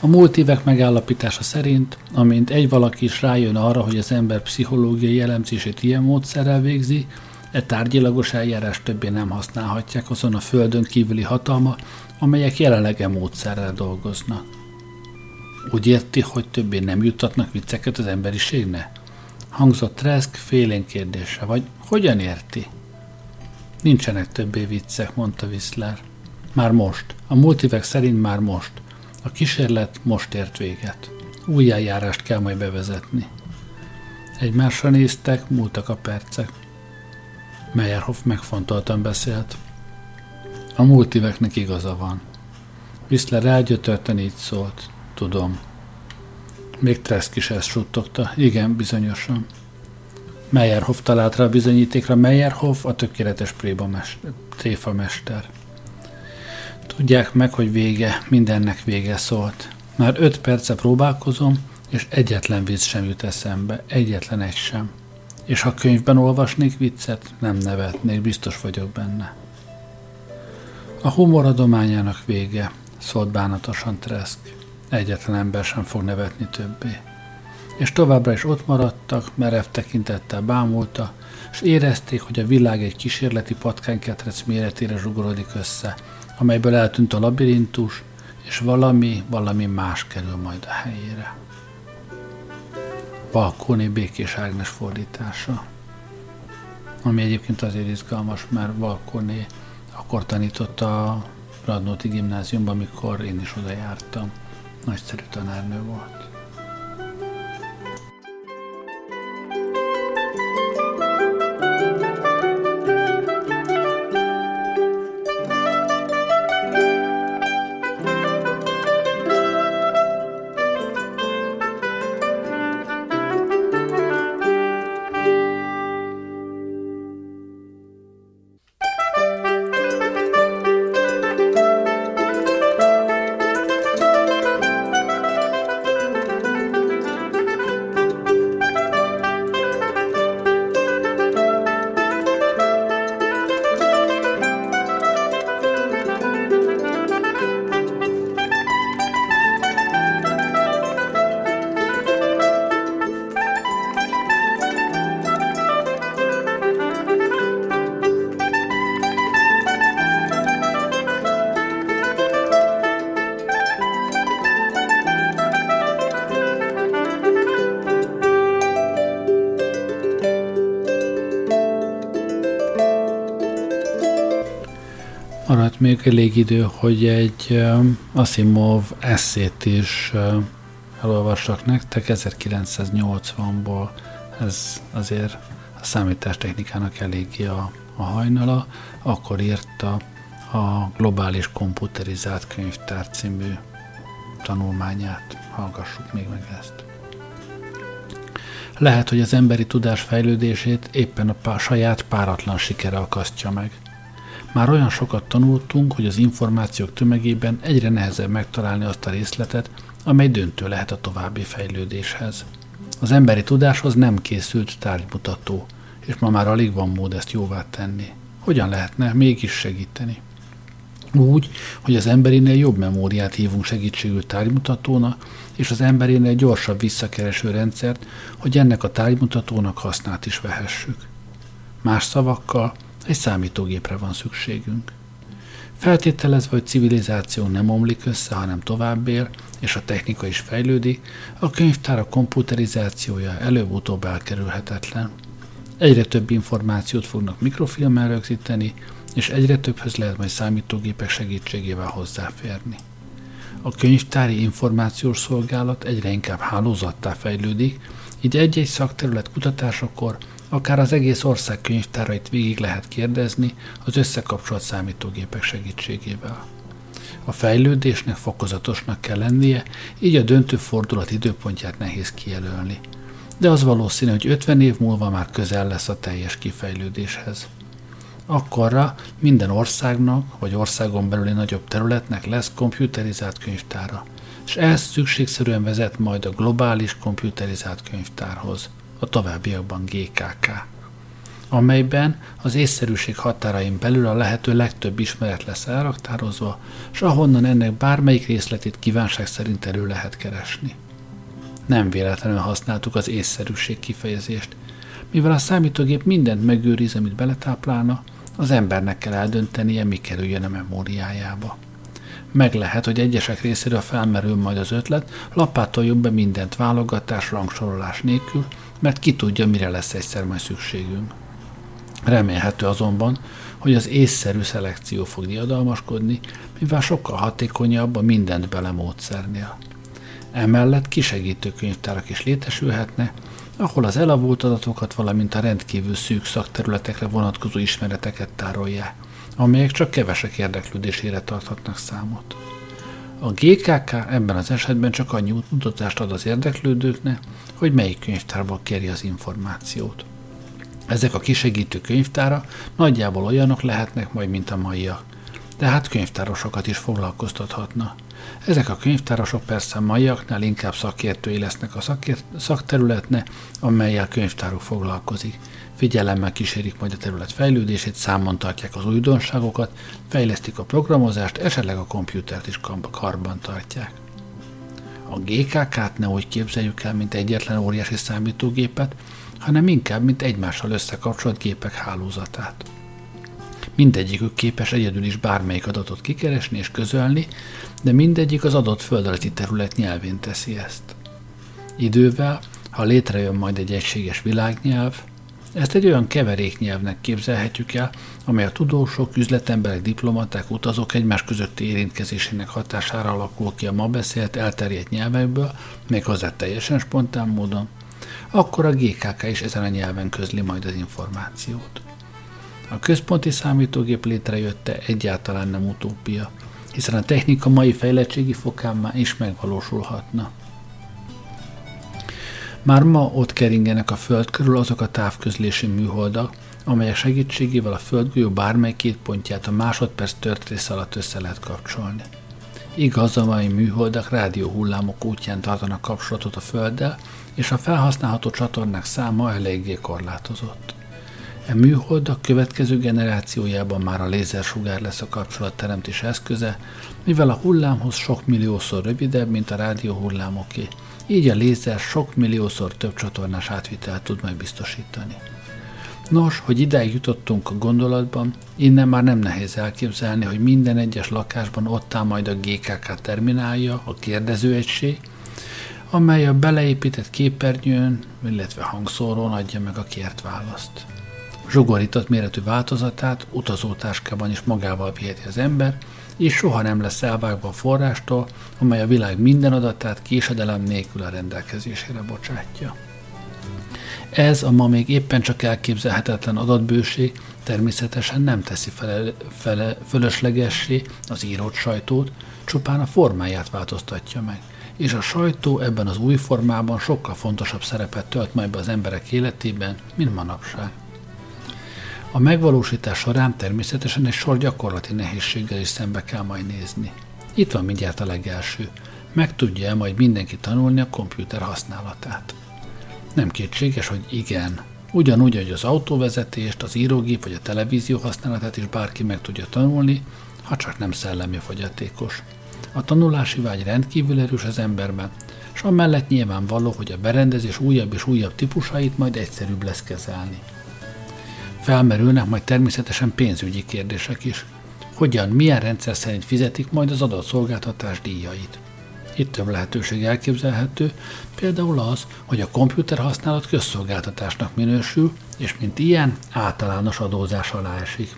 S1: A multivek megállapítása szerint, amint egy valaki is rájön arra, hogy az ember pszichológiai elemzését ilyen módszerrel végzi, e tárgyilagos eljárás többé nem használhatják azon a földön kívüli hatalma, amelyek jelenleg e módszerrel dolgoznak. Úgy érti, hogy többé nem juttatnak vicceket az emberiségnek? Hangzott Tresk félén kérdése, vagy hogyan érti? Nincsenek többé viccek, mondta Whistler. Már most. A multivek szerint már most. A kísérlet most ért véget. Új eljárást kell majd bevezetni. Egymásra néztek, múltak a percek. Meyerhoff megfontoltan beszélt. A multiveknek igaza van. Whistler elgyötörten így szólt. Tudom. Még Tresk is ezt suttogta. Igen, bizonyosan. Meyerhoff talált rá a bizonyítékra. Meyerhoff a tökéletes tréfamester. Tudják meg, hogy vége, mindennek vége szólt. Már öt perce próbálkozom, és egyetlen vicc sem jut eszembe, egyetlen egy sem. És ha könyvben olvasnék viccet, nem nevetnék, biztos vagyok benne. A humor adományának vége, szólt bánatosan Tresk. Egyetlen ember sem fog nevetni többé és továbbra is ott maradtak, merev tekintettel bámulta, és érezték, hogy a világ egy kísérleti patkányketrec méretére zsugorodik össze, amelyből eltűnt a labirintus, és valami, valami más kerül majd a helyére. Balkóni Békés Ágnes fordítása. Ami egyébként azért izgalmas, mert Balkóni akkor tanította a Radnóti gimnáziumban, amikor én is oda jártam. Nagyszerű tanárnő volt. Még elég idő, hogy egy Asimov eszét is elolvassak nektek 1980-ból. Ez azért a számítástechnikának eléggé a, a hajnala. Akkor írta a Globális Komputerizált Könyvtár című tanulmányát. Hallgassuk még meg ezt. Lehet, hogy az emberi tudás fejlődését éppen a pá- saját páratlan sikere akasztja meg. Már olyan sokat tanultunk, hogy az információk tömegében egyre nehezebb megtalálni azt a részletet, amely döntő lehet a további fejlődéshez. Az emberi tudáshoz nem készült tárgymutató, és ma már alig van mód ezt jóvá tenni. Hogyan lehetne mégis segíteni? Úgy, hogy az emberinél jobb memóriát hívunk segítségül tárgymutatónak, és az emberinél gyorsabb visszakereső rendszert, hogy ennek a tárgymutatónak hasznát is vehessük. Más szavakkal, egy számítógépre van szükségünk. Feltételezve, hogy civilizáció nem omlik össze, hanem tovább él, és a technika is fejlődik, a könyvtár a komputerizációja előbb-utóbb elkerülhetetlen. Egyre több információt fognak mikrofilmmel rögzíteni, és egyre többhöz lehet majd számítógépek segítségével hozzáférni. A könyvtári információs szolgálat egyre inkább hálózattá fejlődik, így egy-egy szakterület kutatásakor akár az egész ország könyvtárait végig lehet kérdezni az összekapcsolt számítógépek segítségével. A fejlődésnek fokozatosnak kell lennie, így a döntő fordulat időpontját nehéz kijelölni. De az valószínű, hogy 50 év múlva már közel lesz a teljes kifejlődéshez. Akkorra minden országnak, vagy országon belüli nagyobb területnek lesz komputerizált könyvtára, és ez szükségszerűen vezet majd a globális komputerizált könyvtárhoz – a továbbiakban GKK, amelyben az észszerűség határain belül a lehető legtöbb ismeret lesz elraktározva, és ahonnan ennek bármelyik részletét kívánság szerint elő lehet keresni. Nem véletlenül használtuk az észszerűség kifejezést, mivel a számítógép mindent megőriz, amit beletáplálna, az embernek kell eldöntenie, mi kerüljön a memóriájába. Meg lehet, hogy egyesek részéről felmerül majd az ötlet, lapátoljuk be mindent válogatás, rangsorolás nélkül, mert ki tudja, mire lesz egyszer majd szükségünk. Remélhető azonban, hogy az észszerű szelekció fog diadalmaskodni, mivel sokkal hatékonyabb a mindent bele módszernél. Emellett kisegítő könyvtárak is létesülhetne, ahol az elavult adatokat, valamint a rendkívül szűk szakterületekre vonatkozó ismereteket tárolják, amelyek csak kevesek érdeklődésére tarthatnak számot. A GKK ebben az esetben csak annyi mutatást ad az érdeklődőknek, hogy melyik könyvtárból kéri az információt. Ezek a kisegítő könyvtára nagyjából olyanok lehetnek majd, mint a maiak. Tehát könyvtárosokat is foglalkoztathatna. Ezek a könyvtárosok persze a maiaknál inkább szakértői lesznek a szakért, szakterületne, amelyel könyvtáruk foglalkozik. Figyelemmel kísérik majd a terület fejlődését, számon tartják az újdonságokat, fejlesztik a programozást, esetleg a komputert is karban tartják. A GKK-t ne úgy képzeljük el, mint egyetlen óriási számítógépet, hanem inkább, mint egymással összekapcsolt gépek hálózatát. Mindegyikük képes egyedül is bármelyik adatot kikeresni és közölni, de mindegyik az adott földrajzi terület nyelvén teszi ezt. Idővel, ha létrejön majd egy egységes világnyelv, ezt egy olyan keveréknyelvnek képzelhetjük el, amely a tudósok, üzletemberek, diplomaták, utazók egymás közötti érintkezésének hatására alakul ki a ma beszélt elterjedt nyelvekből, méghozzá teljesen spontán módon, akkor a GKK is ezen a nyelven közli majd az információt. A központi számítógép létrejötte egyáltalán nem utópia, hiszen a technika mai fejlettségi fokán már is megvalósulhatna. Már ma ott keringenek a Föld körül azok a távközlési műholdak, amelyek segítségével a Földgolyó bármely két pontját a másodperc történész alatt össze lehet kapcsolni. Igaz, a mai műholdak rádióhullámok útján tartanak kapcsolatot a Földdel, és a felhasználható csatornák száma eléggé korlátozott. E műholdak következő generációjában már a lézersugár lesz a kapcsolatteremtés eszköze, mivel a hullámhoz sok milliószor rövidebb, mint a rádióhullámoké, így a lézer sok milliószor több csatornás átvitelt tud majd biztosítani. Nos, hogy ideig jutottunk a gondolatban, innen már nem nehéz elképzelni, hogy minden egyes lakásban ott áll majd a GKK terminálja, a kérdezőegység, amely a beleépített képernyőn, illetve hangszórón adja meg a kért választ. zsugorított méretű változatát utazótáskában is magával viheti az ember, és soha nem lesz elvágva a forrástól, amely a világ minden adatát késedelem nélkül a rendelkezésére bocsátja. Ez a ma még éppen csak elképzelhetetlen adatbőség természetesen nem teszi fele, fele, fölöslegessé az írott sajtót, csupán a formáját változtatja meg, és a sajtó ebben az új formában sokkal fontosabb szerepet tölt majd be az emberek életében, mint manapság. A megvalósítás során természetesen egy sor gyakorlati nehézséggel is szembe kell majd nézni. Itt van mindjárt a legelső. Meg tudja-e majd mindenki tanulni a komputer használatát? Nem kétséges, hogy igen. Ugyanúgy, hogy az autóvezetést, az írógép vagy a televízió használatát is bárki meg tudja tanulni, ha csak nem szellemi fogyatékos. A tanulási vágy rendkívül erős az emberben, és amellett nyilvánvaló, hogy a berendezés újabb és újabb típusait majd egyszerűbb lesz kezelni. Felmerülnek majd természetesen pénzügyi kérdések is. Hogyan, milyen rendszer szerint fizetik majd az adott szolgáltatás díjait. Itt több lehetőség elképzelhető, például az, hogy a komputer használat közszolgáltatásnak minősül, és mint ilyen általános adózás alá esik.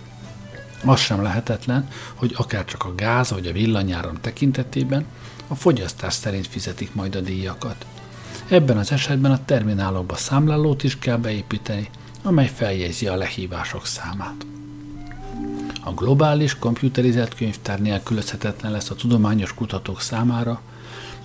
S1: Az sem lehetetlen, hogy akár csak a gáz vagy a villanyáram tekintetében a fogyasztás szerint fizetik majd a díjakat. Ebben az esetben a terminálokba számlálót is kell beépíteni, amely feljegyzi a lehívások számát. A globális, komputerizált könyvtár nélkülözhetetlen lesz a tudományos kutatók számára,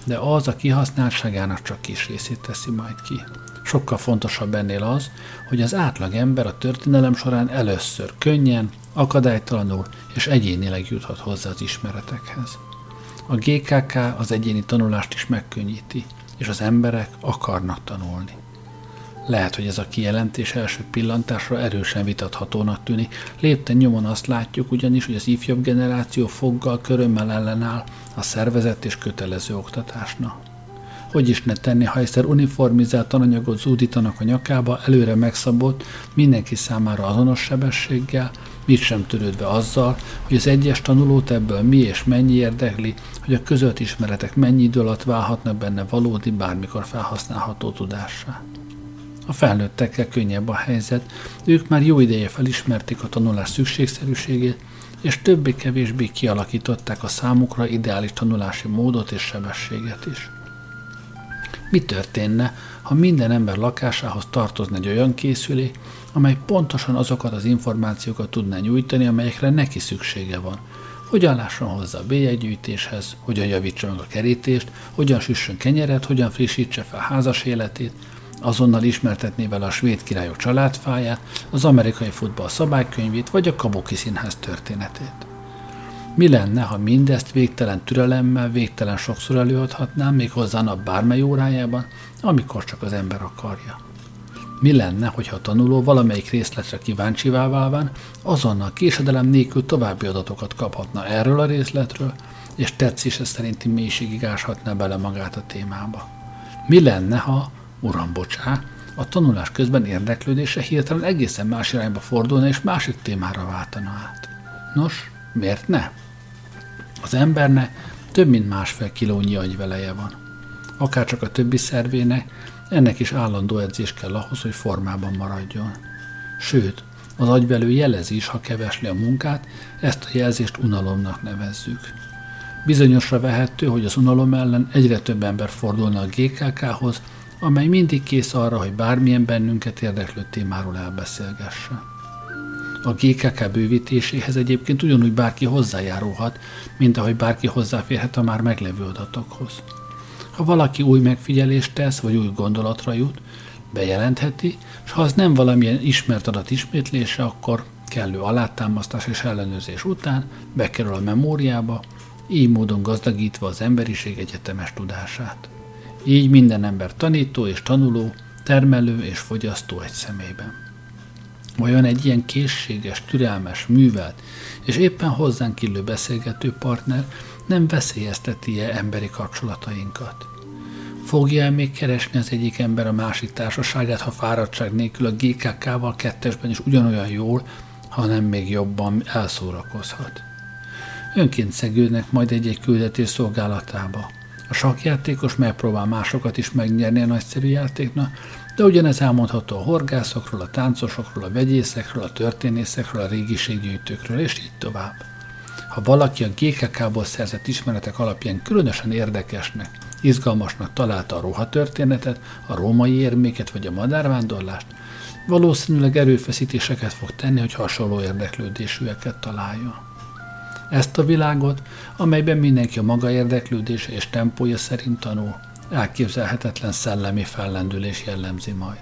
S1: de az a kihasználtságának csak kis részét teszi majd ki. Sokkal fontosabb ennél az, hogy az átlag ember a történelem során először könnyen, akadálytalanul és egyénileg juthat hozzá az ismeretekhez. A GKK az egyéni tanulást is megkönnyíti, és az emberek akarnak tanulni. Lehet, hogy ez a kijelentés első pillantásra erősen vitathatónak tűnik. Lépten nyomon azt látjuk ugyanis, hogy az ifjabb generáció foggal, körömmel ellenáll a szervezett és kötelező oktatásnak. Hogy is ne tenni, ha egyszer uniformizált tananyagot zúdítanak a nyakába, előre megszabott, mindenki számára azonos sebességgel, mit sem törődve azzal, hogy az egyes tanulót ebből mi és mennyi érdekli, hogy a közölt ismeretek mennyi idő alatt válhatnak benne valódi, bármikor felhasználható tudássá. A felnőttekkel könnyebb a helyzet, ők már jó ideje felismerték a tanulás szükségszerűségét, és többé-kevésbé kialakították a számukra ideális tanulási módot és sebességet is. Mi történne, ha minden ember lakásához tartozna egy olyan készülék, amely pontosan azokat az információkat tudná nyújtani, amelyekre neki szüksége van. Hogyan lásson hozzá a bélyeggyűjtéshez, hogyan javítsa meg a kerítést, hogyan süssön kenyeret, hogyan frissítse fel házas életét, azonnal ismertetné vele a svéd királyok családfáját, az amerikai futball szabálykönyvét vagy a Kabuki színház történetét. Mi lenne, ha mindezt végtelen türelemmel, végtelen sokszor előadhatnám, még hozzá nap bármely órájában, amikor csak az ember akarja? Mi lenne, hogyha a tanuló valamelyik részletre kíváncsivá válván azonnal késedelem nélkül további adatokat kaphatna erről a részletről, és tetszése szerinti mélységig áshatná bele magát a témába? Mi lenne, ha Uram, bocsá, a tanulás közben érdeklődése hirtelen egészen más irányba fordulna és másik témára váltana át. Nos, miért ne? Az embernek több mint másfél kilónyi agyveleje van. Akár csak a többi szervének, ennek is állandó edzés kell ahhoz, hogy formában maradjon. Sőt, az agyvelő jelezi is, ha kevesli a munkát, ezt a jelzést unalomnak nevezzük. Bizonyosra vehető, hogy az unalom ellen egyre több ember fordulna a GKK-hoz, amely mindig kész arra, hogy bármilyen bennünket érdeklő témáról elbeszélgesse. A GKK bővítéséhez egyébként ugyanúgy bárki hozzájárulhat, mint ahogy bárki hozzáférhet a már meglevő adatokhoz. Ha valaki új megfigyelést tesz, vagy új gondolatra jut, bejelentheti, és ha az nem valamilyen ismert adat ismétlése, akkor kellő alátámasztás és ellenőrzés után bekerül a memóriába, így módon gazdagítva az emberiség egyetemes tudását. Így minden ember tanító és tanuló, termelő és fogyasztó egy személyben. Vajon egy ilyen készséges, türelmes, művelt és éppen hozzánk illő beszélgető partner nem veszélyezteti-e emberi kapcsolatainkat? Fogja el még keresni az egyik ember a másik társaságát, ha fáradtság nélkül a GKK-val kettesben is ugyanolyan jól, hanem még jobban elszórakozhat? Önként szegődnek majd egy-egy küldetés szolgálatába. A sakjátékos megpróbál másokat is megnyerni a nagyszerű játéknak, De ugyanez elmondható a horgászokról, a táncosokról, a vegyészekről, a történészekről, a régiséggyűjtőkről, és így tovább. Ha valaki a GKK-ból szerzett ismeretek alapján különösen érdekesnek, izgalmasnak találta a ruhatörténetet, a római érméket vagy a madárvándorlást, valószínűleg erőfeszítéseket fog tenni, hogy hasonló érdeklődésűeket találjon. Ezt a világot, amelyben mindenki a maga érdeklődése és tempója szerint tanul, elképzelhetetlen szellemi fellendülés jellemzi majd.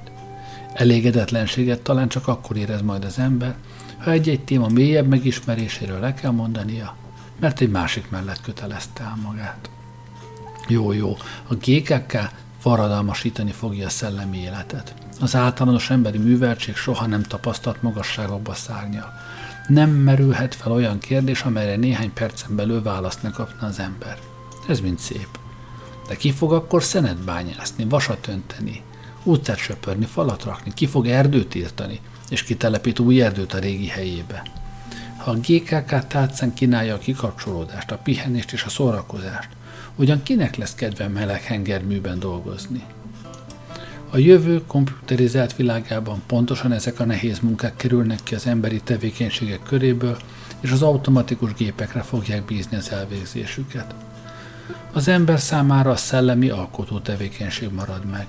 S1: Elégedetlenséget talán csak akkor érez majd az ember, ha egy-egy téma mélyebb megismeréséről le kell mondania, mert egy másik mellett kötelezte el magát. Jó, jó, a GKK forradalmasítani fogja a szellemi életet. Az általános emberi műveltség soha nem tapasztalt magasságokba szárnyal. Nem merülhet fel olyan kérdés, amelyre néhány percen belül választ ne kapna az ember. Ez mind szép. De ki fog akkor szenet bányászni, vasat önteni, utcát söpörni, falat rakni, ki fog erdőt írtani, és kitelepít új erdőt a régi helyébe. Ha a GKK tátszán kínálja a kikapcsolódást, a pihenést és a szórakozást, ugyan kinek lesz kedve meleg hengerműben dolgozni? A jövő komputerizált világában pontosan ezek a nehéz munkák kerülnek ki az emberi tevékenységek köréből, és az automatikus gépekre fogják bízni az elvégzésüket. Az ember számára a szellemi alkotó tevékenység marad meg.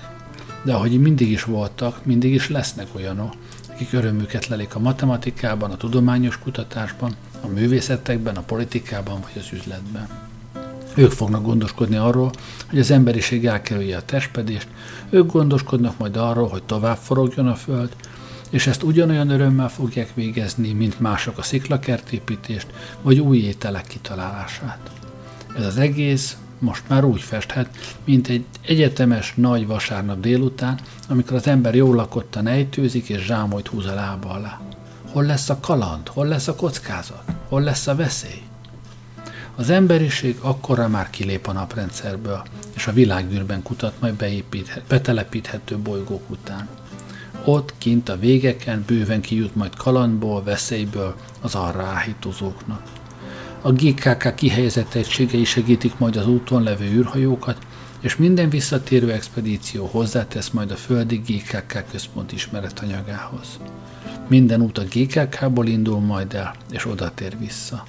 S1: De ahogy mindig is voltak, mindig is lesznek olyanok, akik örömüket lelik a matematikában, a tudományos kutatásban, a művészetekben, a politikában vagy az üzletben. Ők fognak gondoskodni arról, hogy az emberiség elkerülje a testpedést, ők gondoskodnak majd arról, hogy tovább forogjon a föld, és ezt ugyanolyan örömmel fogják végezni, mint mások a sziklakertépítést, vagy új ételek kitalálását. Ez az egész most már úgy festhet, mint egy egyetemes nagy vasárnap délután, amikor az ember jól lakottan ejtőzik és zsámolyt húz a lába alá. Hol lesz a kaland? Hol lesz a kockázat? Hol lesz a veszély? Az emberiség akkorra már kilép a naprendszerből, és a világűrben kutat majd betelepíthető bolygók után. Ott kint a végeken bőven kijut majd kalandból, veszélyből az arra áhítozóknak. A GKK kihelyezett egységei segítik majd az úton levő űrhajókat, és minden visszatérő expedíció hozzátesz majd a földi GKK központ ismeretanyagához. Minden út a GKK-ból indul majd el, és oda tér vissza.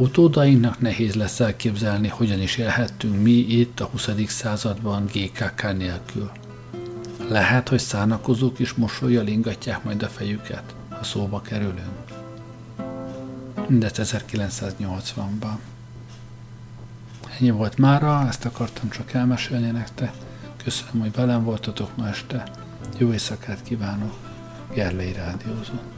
S1: Utódainknak nehéz lesz elképzelni, hogyan is élhettünk mi itt a 20. században GKK nélkül. Lehet, hogy szánakozók is mosolyjal ingatják majd a fejüket, ha szóba kerülünk. Mindezt 1980-ban. Ennyi volt mára, ezt akartam csak elmesélni nektek. Köszönöm, hogy velem voltatok ma este. Jó éjszakát kívánok. Gerlei Rádiózott.